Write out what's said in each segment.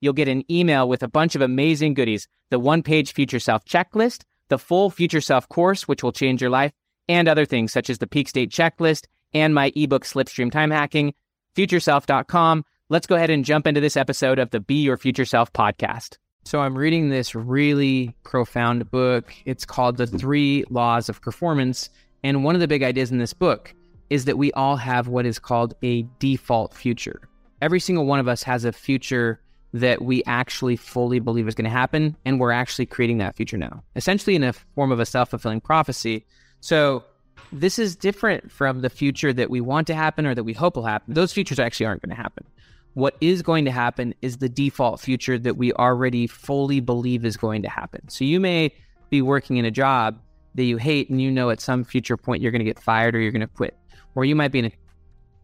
You'll get an email with a bunch of amazing goodies the one page Future Self checklist, the full Future Self course, which will change your life, and other things such as the peak state checklist and my ebook Slipstream Time Hacking futureself.com. Let's go ahead and jump into this episode of the Be Your Future Self podcast. So, I'm reading this really profound book. It's called The Three Laws of Performance. And one of the big ideas in this book is that we all have what is called a default future. Every single one of us has a future that we actually fully believe is going to happen, and we're actually creating that future now, essentially in a form of a self fulfilling prophecy. So, this is different from the future that we want to happen or that we hope will happen. Those futures actually aren't going to happen. What is going to happen is the default future that we already fully believe is going to happen. So you may be working in a job that you hate and you know at some future point you're going to get fired or you're going to quit. Or you might be in a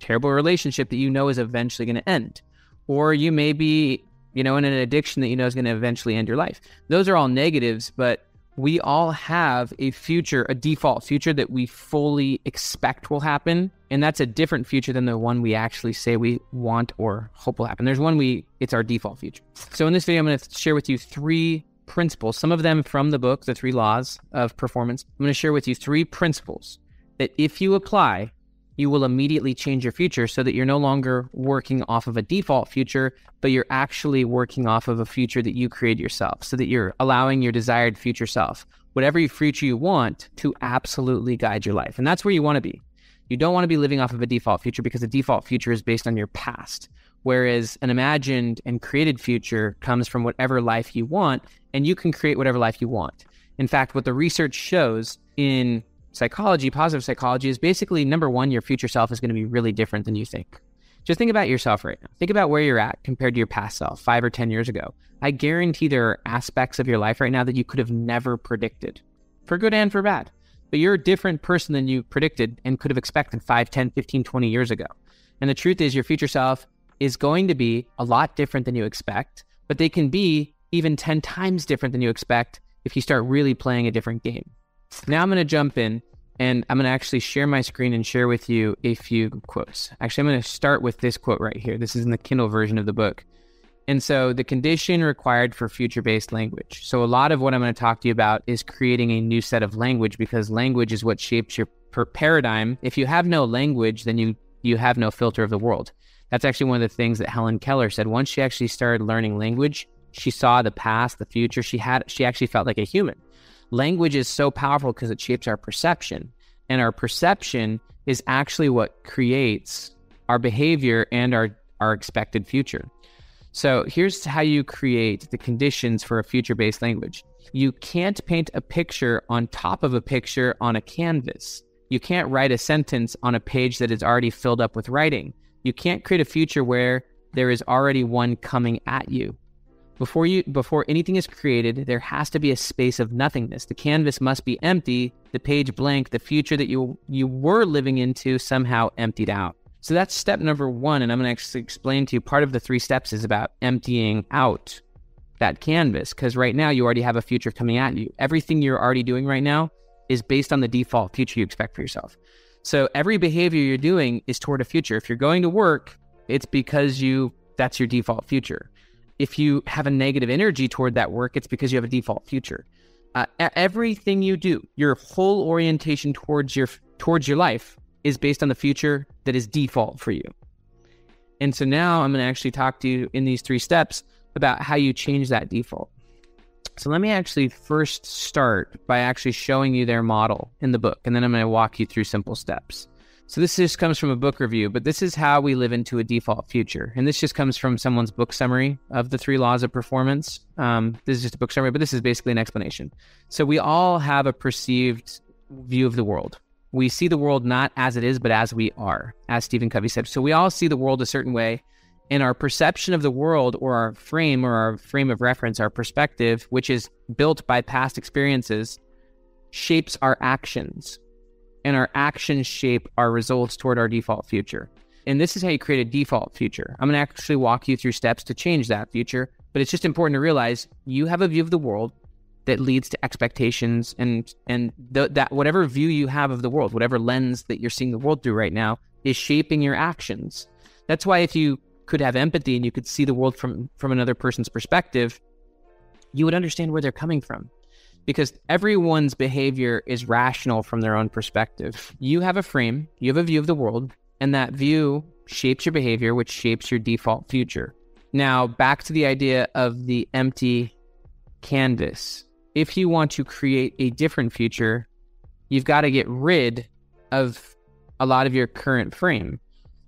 terrible relationship that you know is eventually going to end. Or you may be, you know, and an addiction that you know is going to eventually end your life. Those are all negatives, but we all have a future, a default future that we fully expect will happen. And that's a different future than the one we actually say we want or hope will happen. There's one we, it's our default future. So in this video, I'm going to share with you three principles, some of them from the book, The Three Laws of Performance. I'm going to share with you three principles that if you apply, you will immediately change your future so that you're no longer working off of a default future, but you're actually working off of a future that you create yourself so that you're allowing your desired future self, whatever future you want, to absolutely guide your life. And that's where you want to be. You don't want to be living off of a default future because a default future is based on your past. Whereas an imagined and created future comes from whatever life you want, and you can create whatever life you want. In fact, what the research shows in psychology, positive psychology, is basically number one, your future self is going to be really different than you think. Just think about yourself right now. Think about where you're at compared to your past self five or 10 years ago. I guarantee there are aspects of your life right now that you could have never predicted, for good and for bad. But you're a different person than you predicted and could have expected 5, 10, 15, 20 years ago. And the truth is, your future self is going to be a lot different than you expect, but they can be even 10 times different than you expect if you start really playing a different game. Now I'm going to jump in and I'm going to actually share my screen and share with you a few quotes. Actually, I'm going to start with this quote right here. This is in the Kindle version of the book. And so, the condition required for future based language. So, a lot of what I'm going to talk to you about is creating a new set of language because language is what shapes your paradigm. If you have no language, then you, you have no filter of the world. That's actually one of the things that Helen Keller said. Once she actually started learning language, she saw the past, the future. She had she actually felt like a human language is so powerful because it shapes our perception. And our perception is actually what creates our behavior and our, our expected future. So here's how you create the conditions for a future based language. You can't paint a picture on top of a picture on a canvas. You can't write a sentence on a page that is already filled up with writing. You can't create a future where there is already one coming at you. Before you before anything is created, there has to be a space of nothingness. The canvas must be empty, the page blank, the future that you you were living into somehow emptied out. So that's step number 1 and I'm going to explain to you part of the three steps is about emptying out that canvas because right now you already have a future coming at you. Everything you're already doing right now is based on the default future you expect for yourself. So every behavior you're doing is toward a future. If you're going to work, it's because you that's your default future if you have a negative energy toward that work, it's because you have a default future. Uh, everything you do, your whole orientation towards your towards your life is based on the future that is default for you. And so now I'm going to actually talk to you in these three steps about how you change that default. So let me actually first start by actually showing you their model in the book, and then I'm going to walk you through simple steps. So this just comes from a book review, but this is how we live into a default future. And this just comes from someone's book summary of the three laws of performance. Um, this is just a book summary, but this is basically an explanation. So we all have a perceived view of the world. We see the world not as it is, but as we are, as Stephen Covey said. So we all see the world a certain way. And our perception of the world or our frame or our frame of reference, our perspective, which is built by past experiences, shapes our actions and our actions shape our results toward our default future. And this is how you create a default future. I'm going to actually walk you through steps to change that future, but it's just important to realize you have a view of the world that leads to expectations and and th- that whatever view you have of the world, whatever lens that you're seeing the world through right now is shaping your actions. That's why if you could have empathy and you could see the world from from another person's perspective, you would understand where they're coming from because everyone's behavior is rational from their own perspective. You have a frame, you have a view of the world, and that view shapes your behavior, which shapes your default future. Now, back to the idea of the empty canvas. If you want to create a different future, you've got to get rid of a lot of your current frame.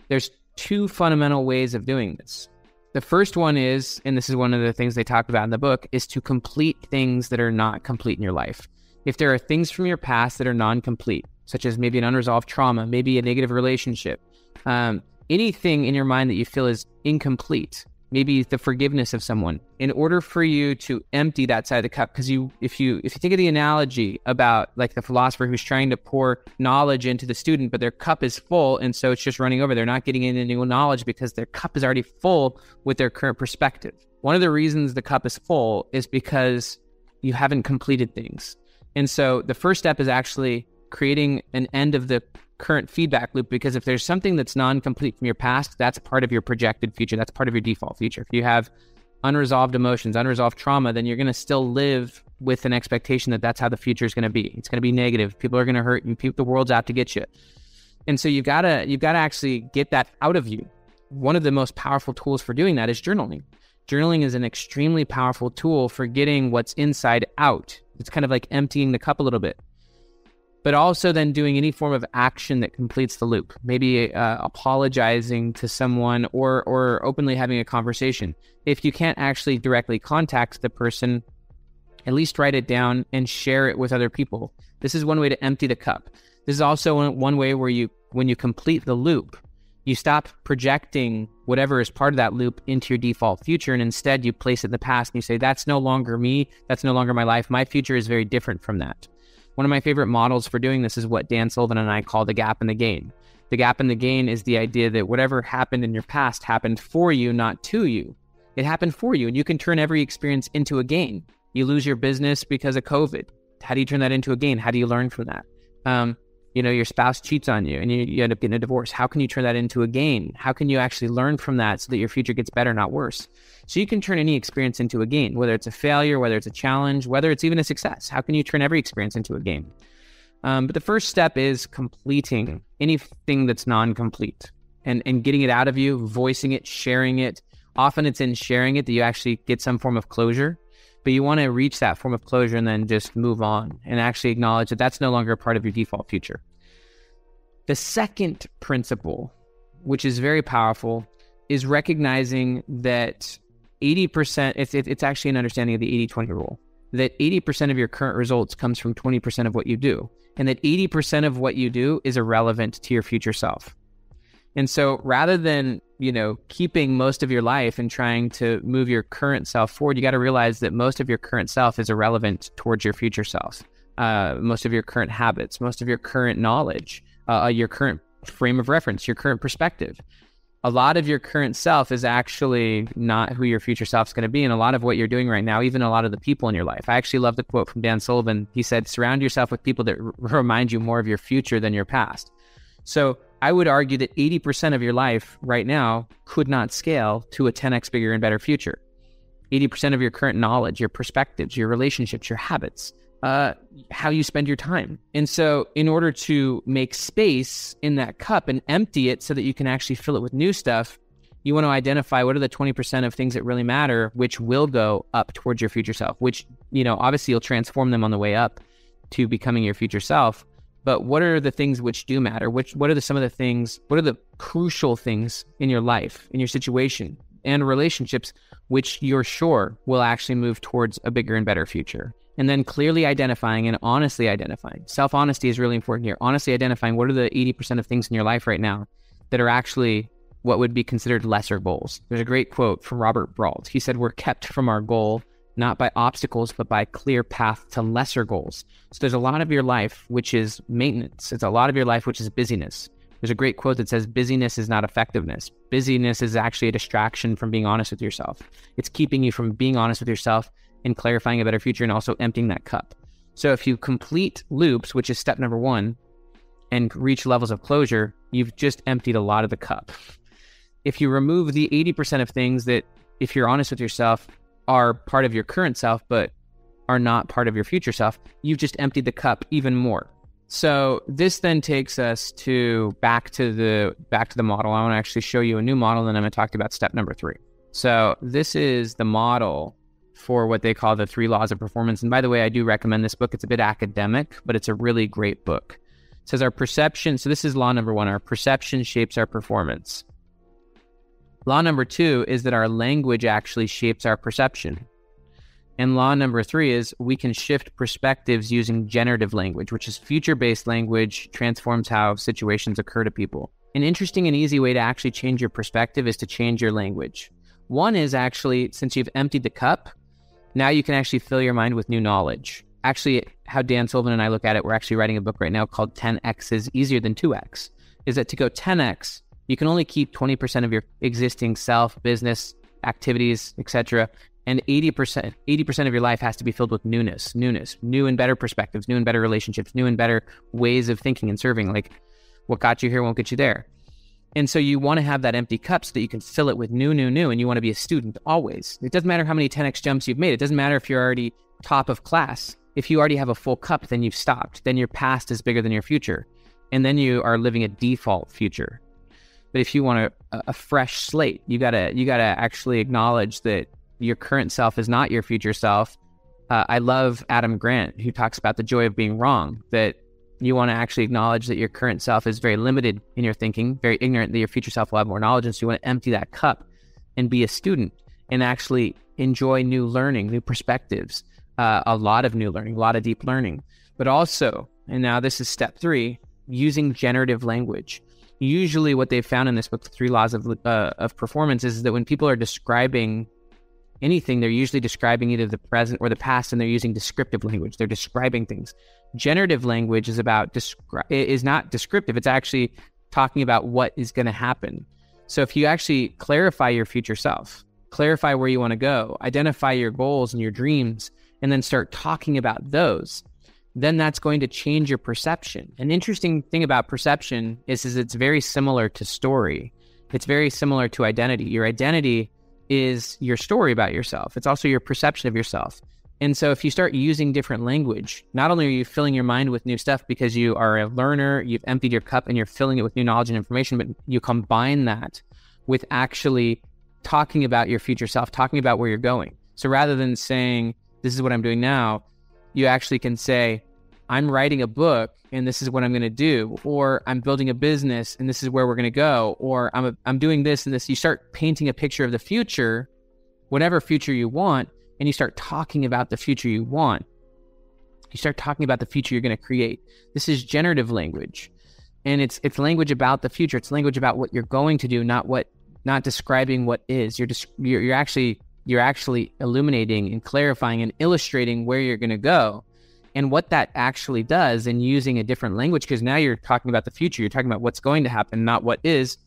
There's two fundamental ways of doing this. The first one is, and this is one of the things they talk about in the book, is to complete things that are not complete in your life. If there are things from your past that are non complete, such as maybe an unresolved trauma, maybe a negative relationship, um, anything in your mind that you feel is incomplete, maybe the forgiveness of someone in order for you to empty that side of the cup. Because you if you if you think of the analogy about like the philosopher who's trying to pour knowledge into the student but their cup is full and so it's just running over. They're not getting any new knowledge because their cup is already full with their current perspective. One of the reasons the cup is full is because you haven't completed things. And so the first step is actually creating an end of the current feedback loop because if there's something that's non-complete from your past, that's part of your projected future. That's part of your default future. If you have unresolved emotions, unresolved trauma, then you're going to still live with an expectation that that's how the future is going to be. It's going to be negative. People are going to hurt you. People, the world's out to get you. And so you've got to you've got to actually get that out of you. One of the most powerful tools for doing that is journaling. Journaling is an extremely powerful tool for getting what's inside out. It's kind of like emptying the cup a little bit but also then doing any form of action that completes the loop. Maybe uh, apologizing to someone or or openly having a conversation. If you can't actually directly contact the person, at least write it down and share it with other people. This is one way to empty the cup. This is also one way where you when you complete the loop, you stop projecting whatever is part of that loop into your default future and instead you place it in the past and you say that's no longer me, that's no longer my life. My future is very different from that. One of my favorite models for doing this is what Dan Sullivan and I call the gap and the gain. The gap and the gain is the idea that whatever happened in your past happened for you, not to you. It happened for you, and you can turn every experience into a gain. You lose your business because of COVID. How do you turn that into a gain? How do you learn from that? Um, you know, your spouse cheats on you and you, you end up getting a divorce. How can you turn that into a gain? How can you actually learn from that so that your future gets better, not worse? So you can turn any experience into a gain, whether it's a failure, whether it's a challenge, whether it's even a success. How can you turn every experience into a gain? Um, but the first step is completing anything that's non-complete and, and getting it out of you, voicing it, sharing it. Often it's in sharing it that you actually get some form of closure but you want to reach that form of closure and then just move on and actually acknowledge that that's no longer a part of your default future. The second principle, which is very powerful, is recognizing that 80%, it's, it's actually an understanding of the 80 20 rule, that 80% of your current results comes from 20% of what you do, and that 80% of what you do is irrelevant to your future self. And so rather than, you know, keeping most of your life and trying to move your current self forward, you got to realize that most of your current self is irrelevant towards your future self. Uh, most of your current habits, most of your current knowledge, uh your current frame of reference, your current perspective. A lot of your current self is actually not who your future self is going to be. And a lot of what you're doing right now, even a lot of the people in your life. I actually love the quote from Dan Sullivan. He said, surround yourself with people that r- remind you more of your future than your past. So I would argue that 80% of your life right now could not scale to a 10x bigger and better future. 80% of your current knowledge, your perspectives, your relationships, your habits, uh, how you spend your time. And so, in order to make space in that cup and empty it so that you can actually fill it with new stuff, you want to identify what are the 20% of things that really matter, which will go up towards your future self, which, you know, obviously you'll transform them on the way up to becoming your future self. But what are the things which do matter? Which what are the some of the things, what are the crucial things in your life, in your situation and relationships which you're sure will actually move towards a bigger and better future? And then clearly identifying and honestly identifying. Self honesty is really important here. Honestly identifying what are the 80% of things in your life right now that are actually what would be considered lesser goals. There's a great quote from Robert Brault. He said, We're kept from our goal not by obstacles, but by clear path to lesser goals. So there's a lot of your life which is maintenance. It's a lot of your life which is busyness. There's a great quote that says, busyness is not effectiveness. Busyness is actually a distraction from being honest with yourself. It's keeping you from being honest with yourself and clarifying a better future and also emptying that cup. So if you complete loops, which is step number one, and reach levels of closure, you've just emptied a lot of the cup if you remove the 80% of things that, if you're honest with yourself, are part of your current self, but are not part of your future self, you've just emptied the cup even more. So this then takes us to back to the back to the model. I want to actually show you a new model, and I'm going to talk about step number three. So this is the model for what they call the three laws of performance. And by the way, I do recommend this book. It's a bit academic, but it's a really great book. It says our perception. So this is law number one. Our perception shapes our performance. Law number two is that our language actually shapes our perception. And law number three is we can shift perspectives using generative language, which is future based language, transforms how situations occur to people. An interesting and easy way to actually change your perspective is to change your language. One is actually, since you've emptied the cup, now you can actually fill your mind with new knowledge. Actually, how Dan Sullivan and I look at it, we're actually writing a book right now called 10x is easier than 2x. Is that to go 10x, you can only keep 20% of your existing self, business, activities, etc. And 80%, 80% of your life has to be filled with newness, newness, new and better perspectives, new and better relationships, new and better ways of thinking and serving. Like what got you here won't get you there. And so you want to have that empty cup so that you can fill it with new, new, new. And you want to be a student always. It doesn't matter how many 10x jumps you've made. It doesn't matter if you're already top of class. If you already have a full cup, then you've stopped. Then your past is bigger than your future. And then you are living a default future. But if you want a, a fresh slate, you gotta you gotta actually acknowledge that your current self is not your future self. Uh, I love Adam Grant, who talks about the joy of being wrong. That you want to actually acknowledge that your current self is very limited in your thinking, very ignorant. That your future self will have more knowledge, and so you want to empty that cup and be a student and actually enjoy new learning, new perspectives, uh, a lot of new learning, a lot of deep learning. But also, and now this is step three, using generative language usually what they've found in this book, the three laws of uh, of performance, is that when people are describing anything, they're usually describing either the present or the past, and they're using descriptive language. They're describing things. Generative language is about descri- is not descriptive. It's actually talking about what is going to happen. So if you actually clarify your future self, clarify where you want to go, identify your goals and your dreams, and then start talking about those, then that's going to change your perception. An interesting thing about perception is, is it's very similar to story. It's very similar to identity. Your identity is your story about yourself. It's also your perception of yourself. And so if you start using different language, not only are you filling your mind with new stuff because you are a learner, you've emptied your cup and you're filling it with new knowledge and information, but you combine that with actually talking about your future self, talking about where you're going. So rather than saying, this is what I'm doing now, you actually can say, I'm writing a book and this is what I'm going to do, or I'm building a business and this is where we're going to go, or I'm, a, I'm doing this and this. You start painting a picture of the future, whatever future you want, and you start talking about the future you want. You start talking about the future you're going to create. This is generative language. And it's it's language about the future. It's language about what you're going to do, not what not describing what is. You're just you're, you're actually you're actually illuminating and clarifying and illustrating where you're going to go and what that actually does and using a different language because now you're talking about the future you're talking about what's going to happen not what is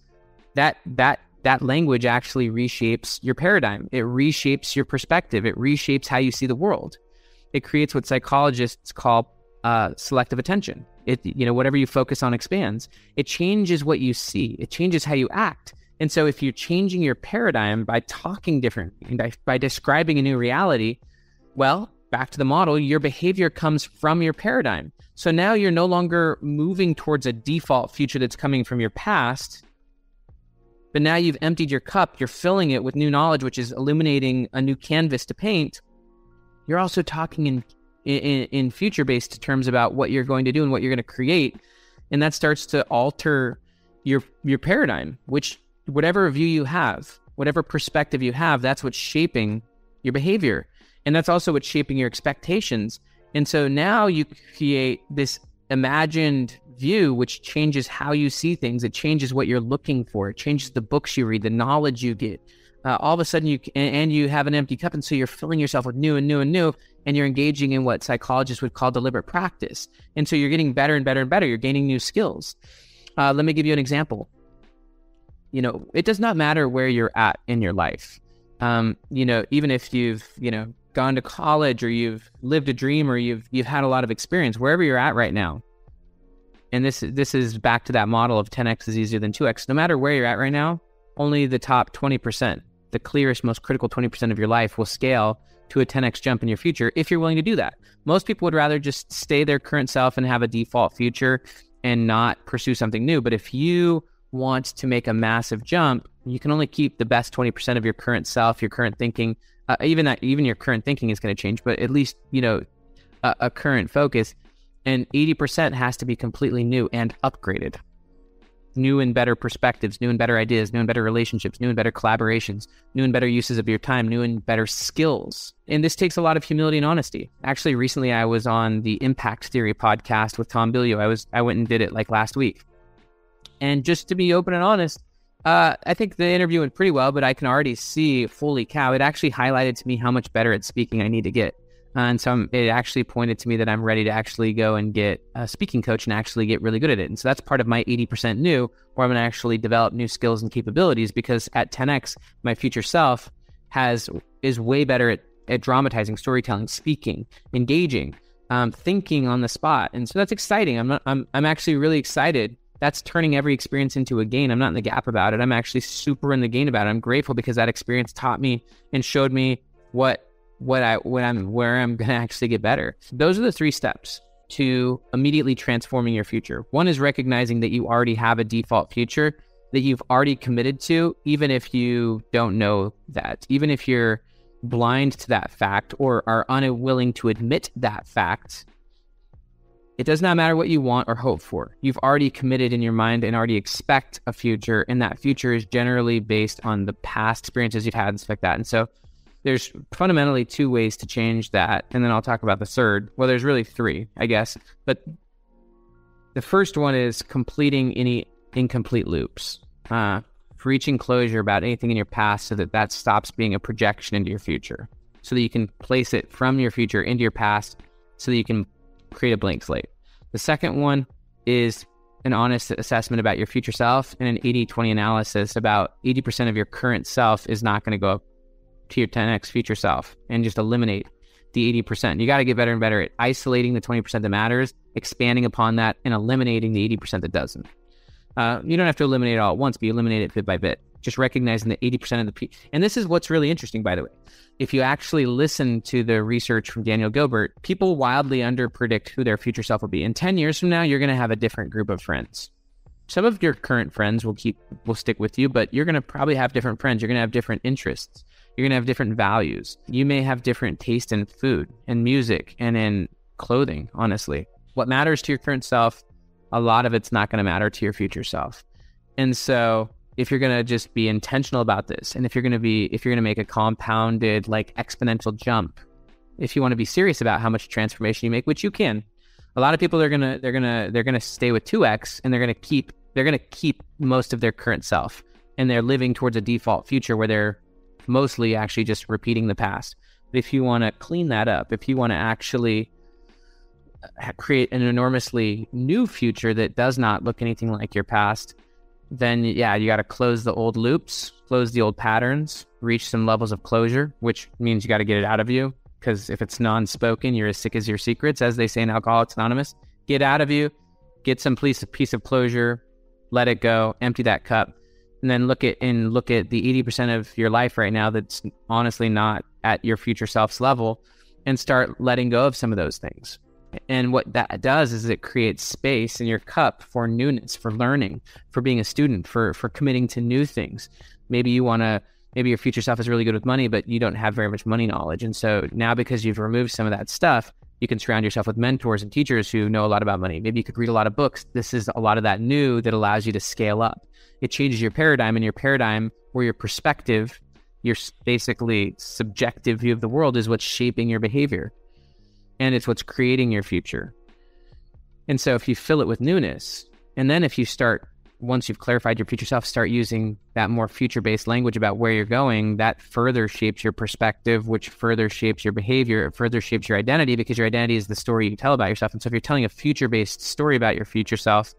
that that that language actually reshapes your paradigm. It reshapes your perspective. It reshapes how you see the world. It creates what psychologists call uh, selective attention. It you know whatever you focus on expands. It changes what you see. It changes how you act. And so if you're changing your paradigm by talking different by, by describing a new reality well back to the model, your behavior comes from your paradigm. So now you're no longer moving towards a default future that's coming from your past. But now you've emptied your cup, you're filling it with new knowledge, which is illuminating a new canvas to paint. You're also talking in in, in future based terms about what you're going to do and what you're going to create, and that starts to alter your your paradigm. Which whatever view you have, whatever perspective you have, that's what's shaping your behavior, and that's also what's shaping your expectations. And so now you create this imagined view, which changes how you see things. It changes what you're looking for. It changes the books you read, the knowledge you get. Uh, all of a sudden, you and, you have an empty cup, and so you're filling yourself with new and new and new, and you're engaging in what psychologists would call deliberate practice. And so you're getting better and better and better. You're gaining new skills. Uh, let me give you an example. You know, it does not matter where you're at in your life. Um, you know, even if you've you know gone to college or you've lived a dream or you've you've had a lot of experience, wherever you're at right now, and this this is back to that model of 10x is easier than 2x. No matter where you're at right now, only the top 20%, the clearest, most critical 20% of your life will scale to a 10x jump in your future if you're willing to do that. Most people would rather just stay their current self and have a default future and not pursue something new. But if you want to make a massive jump, you can only keep the best 20% of your current self, your current thinking. Uh, even that, even your current thinking is going to change, but at least you know a, a current focus and 80% has to be completely new and upgraded. New and better perspectives, new and better ideas, new and better relationships, new and better collaborations, new and better uses of your time, new and better skills. And this takes a lot of humility and honesty. Actually, recently I was on the Impact Theory podcast with Tom Bilyeu. I was I went and did it like last week. And just to be open and honest, uh, I think the interview went pretty well, but I can already see, holy cow, it actually highlighted to me how much better at speaking I need to get. Uh, and so I'm, it actually pointed to me that I'm ready to actually go and get a speaking coach and actually get really good at it. And so that's part of my 80% new, where I'm going to actually develop new skills and capabilities because at 10x, my future self has is way better at, at dramatizing, storytelling, speaking, engaging, um, thinking on the spot. And so that's exciting. I'm not, I'm I'm actually really excited. That's turning every experience into a gain. I'm not in the gap about it. I'm actually super in the gain about it. I'm grateful because that experience taught me and showed me what what I what I'm where I'm to actually get better. Those are the three steps to immediately transforming your future. One is recognizing that you already have a default future that you've already committed to even if you don't know that. Even if you're blind to that fact or are unwilling to admit that fact, it does not matter what you want or hope for. You've already committed in your mind and already expect a future, and that future is generally based on the past experiences you've had and stuff like that. And so there's fundamentally two ways to change that. And then I'll talk about the third. Well, there's really three, I guess. But the first one is completing any incomplete loops, uh, reaching closure about anything in your past so that that stops being a projection into your future, so that you can place it from your future into your past so that you can create a blank slate. The second one is an honest assessment about your future self and an 80 20 analysis about 80% of your current self is not going to go up to your 10x future self and just eliminate the 80%. You got to get better and better at isolating the 20% that matters, expanding upon that, and eliminating the 80% that doesn't. Uh, you don't have to eliminate it all at once, but you eliminate it bit by bit. Just recognizing that 80% of the people, and this is what's really interesting, by the way. If you actually listen to the research from Daniel Gilbert, people wildly underpredict who their future self will be. In 10 years from now, you're going to have a different group of friends. Some of your current friends will keep will stick with you, but you're going to probably have different friends. You're going to have different interests you're going to have different values. You may have different taste in food and music and in clothing, honestly. What matters to your current self, a lot of it's not going to matter to your future self. And so, if you're going to just be intentional about this and if you're going to be if you're going to make a compounded like exponential jump, if you want to be serious about how much transformation you make, which you can. A lot of people are going to they're going to they're going to stay with 2x and they're going to keep they're going to keep most of their current self and they're living towards a default future where they're mostly actually just repeating the past. But if you want to clean that up, if you want to actually uh, create an enormously new future that does not look anything like your past, then yeah, you got to close the old loops, close the old patterns, reach some levels of closure, which means you got to get it out of you. Because if it's non spoken, you're as sick as your secrets, as they say in Alcoholics Anonymous. Get out of you, get some piece, piece of closure, let it go, empty that cup, and then look at and look at the 80% of your life right now that's honestly not at your future self's level and start letting go of some of those things And what that does is it creates space in your cup for newness, for learning, for being a student, for for committing to new things. Maybe you want to maybe your future self is really good with money, but you don't have very much money knowledge. And so now because you've removed some of that stuff, you can surround yourself with mentors and teachers who know a lot about money. Maybe you could read a lot of books. This is a lot of that new that allows you to scale up. It changes your paradigm and your paradigm or your perspective, your basically subjective view of the world is what's shaping your behavior. And it's what's creating your future. And so if you fill it with newness, and then if you start once you've clarified your future self, start using that more future based language about where you're going, that further shapes your perspective, which further shapes your behavior, it further shapes your identity because your identity is the story you tell about yourself. And so if you're telling a future based story about your future self,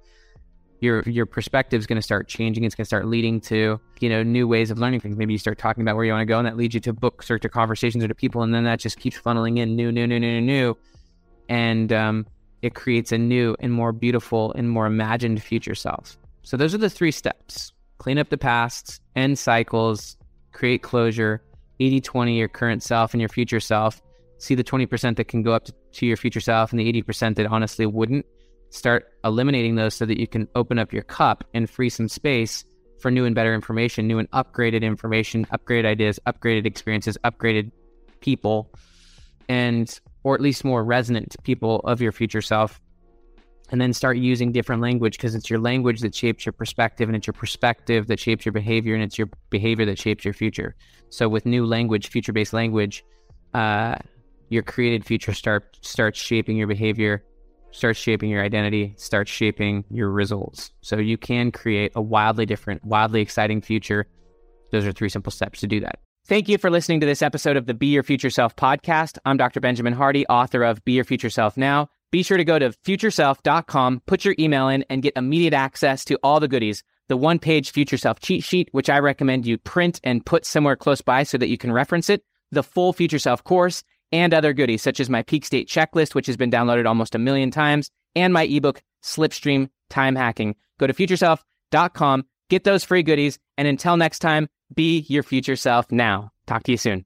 your your perspective is going to start changing. It's going to start leading to you know new ways of learning things. Maybe you start talking about where you want to go, and that leads you to books or to conversations or to people, and then that just keeps funneling in new, new, new, new, new, and um, it creates a new and more beautiful and more imagined future self. So those are the three steps clean up the past, end cycles, create closure, 80 20 your current self and your future self. See the 20% that can go up to, to your future self and the 80% that honestly wouldn't. Start eliminating those so that you can open up your cup and free some space for new and better information, new and upgraded information, upgraded ideas, upgraded experiences, upgraded people, and or at least more resonant people of your future self and then start using different language because it's your language that shapes your perspective and it's your perspective that shapes your behavior and it's your behavior that shapes your future. So with new language, future based language, uh, your created future start starts shaping your behavior, starts shaping your identity, starts shaping your results. So you can create a wildly different, wildly exciting future. Those are three simple steps to do that. Thank you for listening to this episode of the Be Your Future Self podcast. I'm Dr. Benjamin Hardy, author of Be Your Future Self Now. Be sure to go to futureself.com, put your email in, and get immediate access to all the goodies. The one page Future Self cheat sheet, which I recommend you print and put somewhere close by so that you can reference it, the full Future Self course, and other goodies such as my peak state checklist, which has been downloaded almost a million times, and my ebook, Slipstream Time Hacking. Go to futureself.com, get those free goodies, and until next time, be your future self now. Talk to you soon.